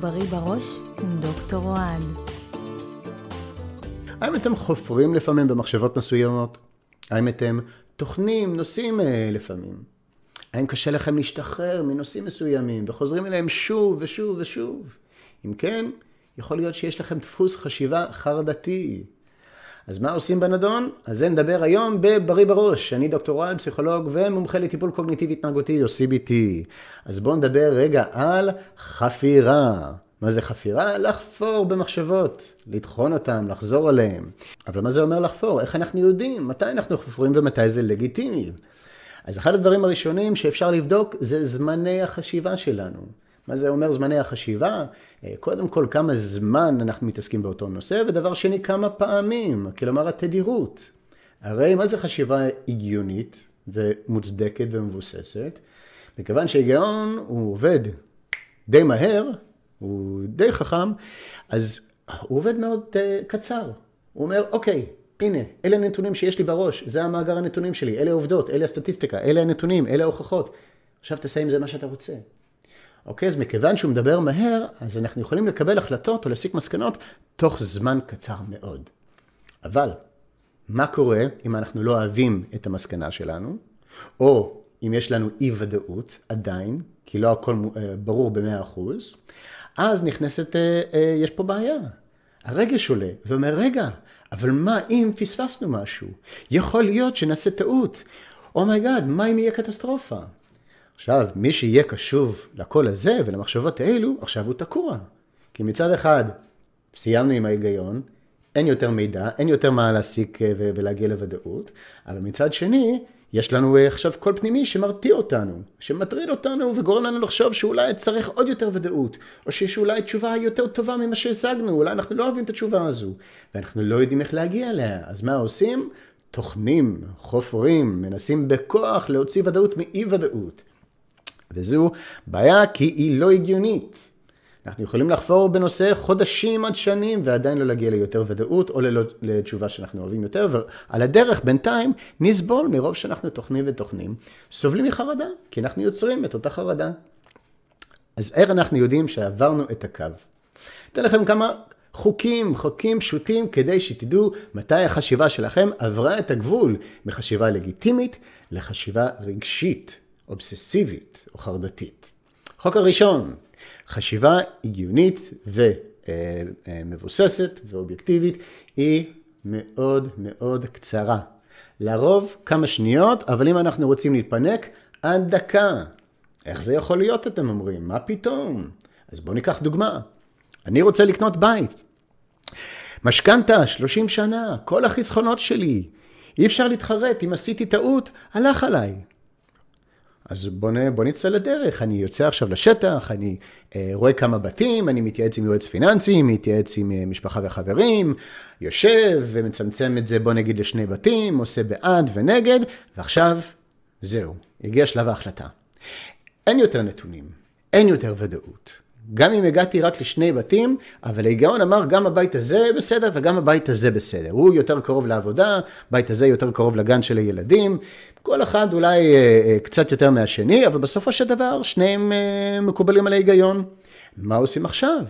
בריא בראש עם דוקטור אוהד. האם אתם חופרים לפעמים במחשבות מסוימות? האם אתם טוחנים נושאים אה, לפעמים? האם קשה לכם להשתחרר מנושאים מסוימים וחוזרים אליהם שוב ושוב ושוב? אם כן, יכול להיות שיש לכם דפוס חשיבה חרדתי. אז מה עושים בנדון? על זה נדבר היום בבריא בראש. אני דוקטור רל, פסיכולוג ומומחה לטיפול קוגניטיבי התנהגותי או CBT. אז בואו נדבר רגע על חפירה. מה זה חפירה? לחפור במחשבות, לטחון אותם, לחזור עליהם. אבל מה זה אומר לחפור? איך אנחנו יודעים? מתי אנחנו חופרים ומתי זה לגיטימי? אז אחד הדברים הראשונים שאפשר לבדוק זה זמני החשיבה שלנו. מה זה אומר זמני החשיבה? אה, קודם כל, כמה זמן אנחנו מתעסקים באותו נושא, ודבר שני, כמה פעמים, כלומר התדירות. הרי מה זה חשיבה הגיונית ומוצדקת ומבוססת? מכיוון שהיגיון הוא עובד די מהר, הוא די חכם, אז הוא עובד מאוד uh, קצר. הוא אומר, אוקיי, הנה, אלה הנתונים שיש לי בראש, זה המאגר הנתונים שלי, אלה העובדות, אלה הסטטיסטיקה, אלה הנתונים, אלה ההוכחות. עכשיו תעשה עם זה מה שאתה רוצה. אוקיי? אז מכיוון שהוא מדבר מהר, אז אנחנו יכולים לקבל החלטות או להסיק מסקנות תוך זמן קצר מאוד. אבל, מה קורה אם אנחנו לא אוהבים את המסקנה שלנו, או אם יש לנו אי ודאות עדיין, כי לא הכל אה, ברור במאה אחוז, אז נכנסת, אה, אה, יש פה בעיה. הרגש עולה ואומר, רגע, אבל מה אם פספסנו משהו? יכול להיות שנעשה טעות. oh my God, oh מה אם יהיה קטסטרופה? עכשיו, מי שיהיה קשוב לקול הזה ולמחשבות האלו, עכשיו הוא תקוע. כי מצד אחד, סיימנו עם ההיגיון, אין יותר מידע, אין יותר מה להסיק אה, ולהגיע לוודאות, אבל מצד שני, יש לנו אה, עכשיו קול פנימי שמרתיע אותנו, שמטריד אותנו וגורם לנו לחשוב שאולי צריך עוד יותר ודאות, או שיש אולי תשובה יותר טובה ממה שהשגנו, אולי אנחנו לא אוהבים את התשובה הזו, ואנחנו לא יודעים איך להגיע אליה, אז מה עושים? טוחנים, חופרים, מנסים בכוח להוציא ודאות מאי ודאות. וזו בעיה כי היא לא הגיונית. אנחנו יכולים לחפור בנושא חודשים עד שנים ועדיין לא להגיע ליותר ודאות או לתשובה שאנחנו אוהבים יותר, ועל הדרך בינתיים נסבול מרוב שאנחנו טוחנים וטוחנים, סובלים מחרדה, כי אנחנו יוצרים את אותה חרדה. אז איך אנחנו יודעים שעברנו את הקו? אתן לכם כמה חוקים, חוקים פשוטים, כדי שתדעו מתי החשיבה שלכם עברה את הגבול מחשיבה לגיטימית לחשיבה רגשית, אובססיבית או חרדתית. חוק הראשון, חשיבה הגיונית ומבוססת ואובייקטיבית היא מאוד מאוד קצרה. לרוב כמה שניות, אבל אם אנחנו רוצים להתפנק, עד דקה. איך זה יכול להיות, אתם אומרים? מה פתאום? אז בואו ניקח דוגמה. אני רוצה לקנות בית. משכנתה, 30 שנה, כל החסכונות שלי. אי אפשר להתחרט, אם עשיתי טעות, הלך עליי. אז בוא, בוא נצא לדרך, אני יוצא עכשיו לשטח, אני אה, רואה כמה בתים, אני מתייעץ עם יועץ פיננסי, מתייעץ עם אה, משפחה וחברים, יושב ומצמצם את זה בוא נגיד לשני בתים, עושה בעד ונגד, ועכשיו זהו, הגיע שלב ההחלטה. אין יותר נתונים, אין יותר ודאות. גם אם הגעתי רק לשני בתים, אבל ההיגיון אמר גם הבית הזה בסדר וגם הבית הזה בסדר. הוא יותר קרוב לעבודה, הבית הזה יותר קרוב לגן של הילדים, כל אחד אולי אה, אה, קצת יותר מהשני, אבל בסופו של דבר שניהם אה, מקובלים על ההיגיון. מה עושים עכשיו?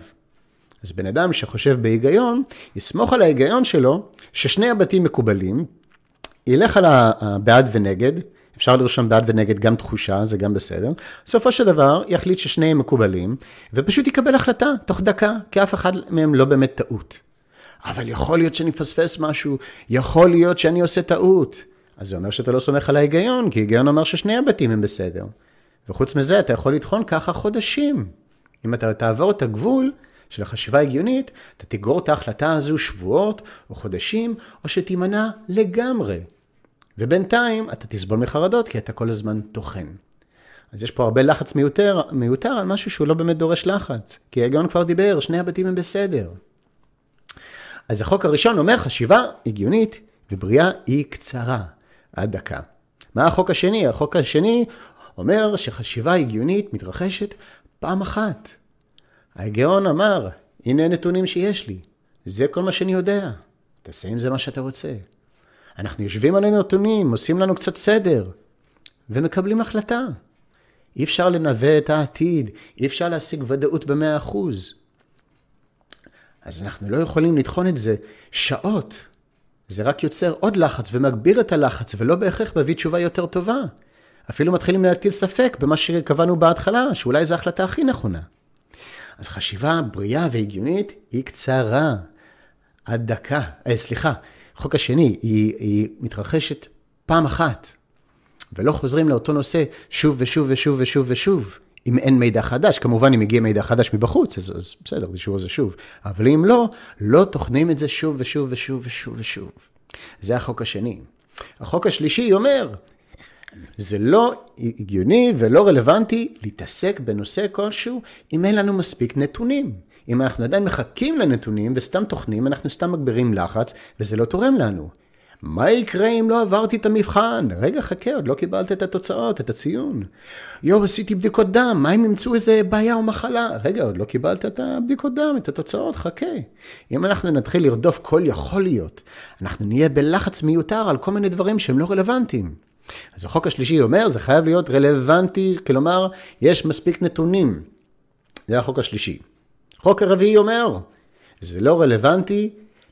אז בן אדם שחושב בהיגיון, יסמוך על ההיגיון שלו ששני הבתים מקובלים, ילך על הבעד ונגד, אפשר לרשום בעד ונגד גם תחושה, זה גם בסדר. בסופו של דבר, יחליט ששניהם מקובלים, ופשוט יקבל החלטה תוך דקה, כי אף אחד מהם לא באמת טעות. אבל יכול להיות שאני מפספס משהו, יכול להיות שאני עושה טעות. אז זה אומר שאתה לא סומך על ההיגיון, כי ההיגיון אומר ששני הבתים הם בסדר. וחוץ מזה, אתה יכול לטחון ככה חודשים. אם אתה תעבור את הגבול של החשיבה ההגיונית, אתה תגרור את ההחלטה הזו שבועות או חודשים, או שתימנע לגמרי. ובינתיים אתה תסבול מחרדות כי אתה כל הזמן טוחן. אז יש פה הרבה לחץ מיותר, מיותר על משהו שהוא לא באמת דורש לחץ. כי ההיגיון כבר דיבר, שני הבתים הם בסדר. אז החוק הראשון אומר חשיבה הגיונית ובריאה היא קצרה, עד דקה. מה החוק השני? החוק השני אומר שחשיבה הגיונית מתרחשת פעם אחת. ההיגיון אמר, הנה הנתונים שיש לי, זה כל מה שאני יודע, תעשה עם זה מה שאתה רוצה. אנחנו יושבים על הנתונים, עושים לנו קצת סדר, ומקבלים החלטה. אי אפשר לנווה את העתיד, אי אפשר להשיג ודאות במאה אחוז. אז אנחנו לא יכולים לטחון את זה שעות. זה רק יוצר עוד לחץ ומגביר את הלחץ, ולא בהכרח מביא תשובה יותר טובה. אפילו מתחילים להטיל ספק במה שקבענו בהתחלה, שאולי זו ההחלטה הכי נכונה. אז חשיבה בריאה והגיונית היא קצרה. עד דקה, אה, סליחה, החוק השני, היא, היא מתרחשת פעם אחת, ולא חוזרים לאותו נושא שוב ושוב ושוב ושוב ושוב. אם אין מידע חדש, כמובן אם הגיע מידע חדש מבחוץ, אז, אז בסדר, תשאירו את זה שוב. אבל אם לא, לא טוחנים את זה שוב ושוב ושוב ושוב ושוב. זה החוק השני. החוק השלישי אומר, זה לא הגיוני ולא רלוונטי להתעסק בנושא כלשהו אם אין לנו מספיק נתונים. אם אנחנו עדיין מחכים לנתונים וסתם טוחנים, אנחנו סתם מגבירים לחץ וזה לא תורם לנו. מה יקרה אם לא עברתי את המבחן? רגע, חכה, עוד לא קיבלת את התוצאות, את הציון. יואו, עשיתי בדיקות דם, מה אם ימצאו איזה בעיה או מחלה? רגע, עוד לא קיבלת את הבדיקות דם, את התוצאות, חכה. אם אנחנו נתחיל לרדוף כל יכול להיות, אנחנו נהיה בלחץ מיותר על כל מיני דברים שהם לא רלוונטיים. אז החוק השלישי אומר, זה חייב להיות רלוונטי, כלומר, יש מספיק נתונים. זה החוק השלישי. החוק הרביעי אומר, זה לא רלוונטי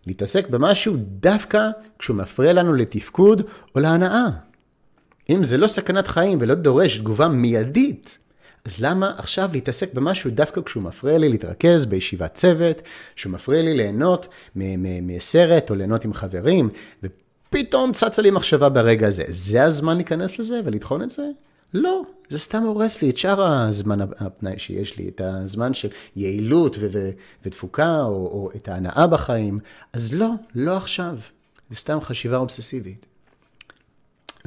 להתעסק במשהו דווקא כשהוא מפריע לנו לתפקוד או להנאה. אם זה לא סכנת חיים ולא דורש תגובה מיידית, אז למה עכשיו להתעסק במשהו דווקא כשהוא מפריע לי להתרכז בישיבת צוות, שהוא מפריע לי ליהנות מסרט או ליהנות עם חברים, ופתאום צצה לי מחשבה ברגע הזה. זה הזמן להיכנס לזה ולטחון את זה? לא, זה סתם הורס לי את שאר הזמן הפנאי שיש לי, את הזמן של יעילות ו- ו- ותפוקה, או, או את ההנאה בחיים. אז לא, לא עכשיו. זה סתם חשיבה אובססיבית.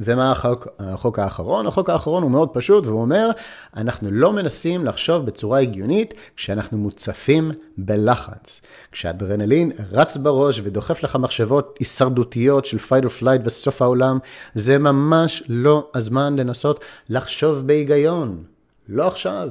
ומה החוק, החוק האחרון? החוק האחרון הוא מאוד פשוט, והוא אומר, אנחנו לא מנסים לחשוב בצורה הגיונית כשאנחנו מוצפים בלחץ. כשאדרנלין רץ בראש ודוחף לך מחשבות הישרדותיות של fight or flight וסוף העולם, זה ממש לא הזמן לנסות לחשוב בהיגיון. לא עכשיו.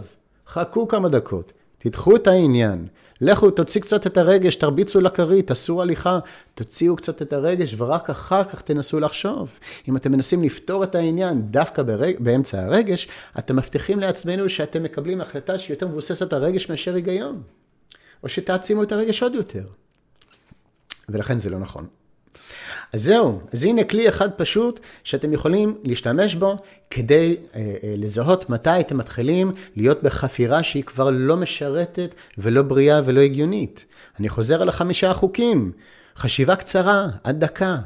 חכו כמה דקות, תדחו את העניין. לכו, תוציא קצת את הרגש, תרביצו לכרית, תעשו הליכה, תוציאו קצת את הרגש, ורק אחר כך תנסו לחשוב. אם אתם מנסים לפתור את העניין דווקא ברג... באמצע הרגש, אתם מבטיחים לעצמנו שאתם מקבלים החלטה שהיא יותר מבוססת על רגש מאשר היגיון. או שתעצימו את הרגש עוד יותר. ולכן זה לא נכון. אז זהו, אז הנה כלי אחד פשוט שאתם יכולים להשתמש בו כדי אה, אה, לזהות מתי אתם מתחילים להיות בחפירה שהיא כבר לא משרתת ולא בריאה ולא הגיונית. אני חוזר על החמישה החוקים. חשיבה קצרה, עד דקה.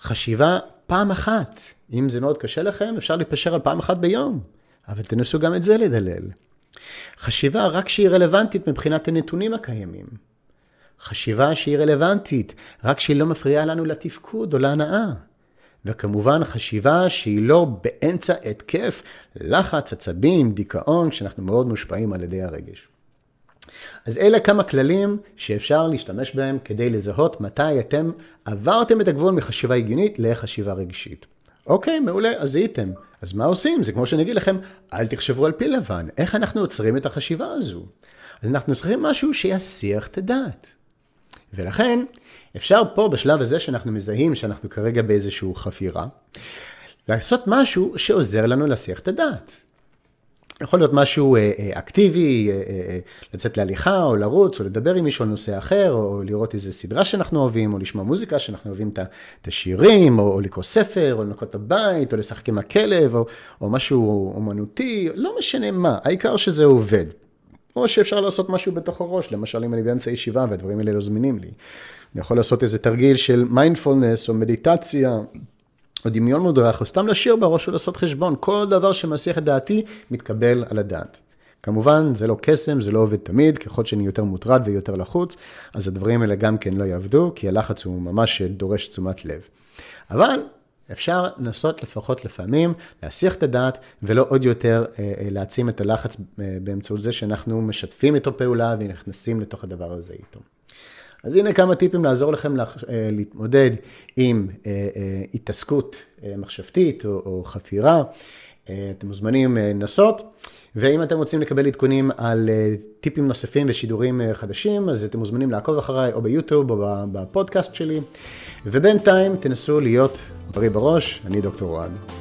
חשיבה פעם אחת. אם זה מאוד קשה לכם, אפשר להתפשר על פעם אחת ביום, אבל תנסו גם את זה לדלל. חשיבה רק כשהיא רלוונטית מבחינת הנתונים הקיימים. חשיבה שהיא רלוונטית, רק שהיא לא מפריעה לנו לתפקוד או להנאה. וכמובן חשיבה שהיא לא באמצע התקף, לחץ, עצבים, דיכאון, כשאנחנו מאוד מושפעים על ידי הרגש. אז אלה כמה כללים שאפשר להשתמש בהם כדי לזהות מתי אתם עברתם את הגבול מחשיבה הגיונית לחשיבה רגשית. אוקיי, מעולה, אז זיהיתם. אז מה עושים? זה כמו שאני אגיד לכם, אל תחשבו על פיל לבן. איך אנחנו עוצרים את החשיבה הזו? אז אנחנו צריכים משהו שיסיח את הדעת. ולכן, אפשר פה בשלב הזה שאנחנו מזהים שאנחנו כרגע באיזושהי חפירה, לעשות משהו שעוזר לנו להסיח את הדעת. יכול להיות משהו אה, אה, אקטיבי, אה, לצאת להליכה או לרוץ או לדבר עם מישהו על נושא אחר, או לראות איזה סדרה שאנחנו אוהבים, או לשמוע מוזיקה שאנחנו אוהבים את השירים, או, או לקרוא ספר, או לנקות את הבית, או לשחק עם הכלב, או, או משהו אומנותי, לא משנה מה, העיקר שזה עובד. או שאפשר לעשות משהו בתוך הראש, למשל אם אני באמצע ישיבה והדברים האלה לא זמינים לי. אני יכול לעשות איזה תרגיל של מיינדפולנס או מדיטציה. או דמיון מודרך, או סתם לשיר בראש ולעשות חשבון. כל דבר שמסיח את דעתי, מתקבל על הדעת. כמובן, זה לא קסם, זה לא עובד תמיד, ככל שאני יותר מוטרד ויותר לחוץ, אז הדברים האלה גם כן לא יעבדו, כי הלחץ הוא ממש דורש תשומת לב. אבל אפשר לנסות לפחות לפעמים להסיח את הדעת, ולא עוד יותר אה, אה, להעצים את הלחץ אה, באמצעות זה שאנחנו משתפים איתו פעולה ונכנסים לתוך הדבר הזה איתו. אז הנה כמה טיפים לעזור לכם להתמודד עם התעסקות מחשבתית או, או חפירה. אתם מוזמנים לנסות, ואם אתם רוצים לקבל עדכונים על טיפים נוספים ושידורים חדשים, אז אתם מוזמנים לעקוב אחריי או ביוטיוב או בפודקאסט שלי. ובינתיים תנסו להיות בריא בראש, אני דוקטור אוהד.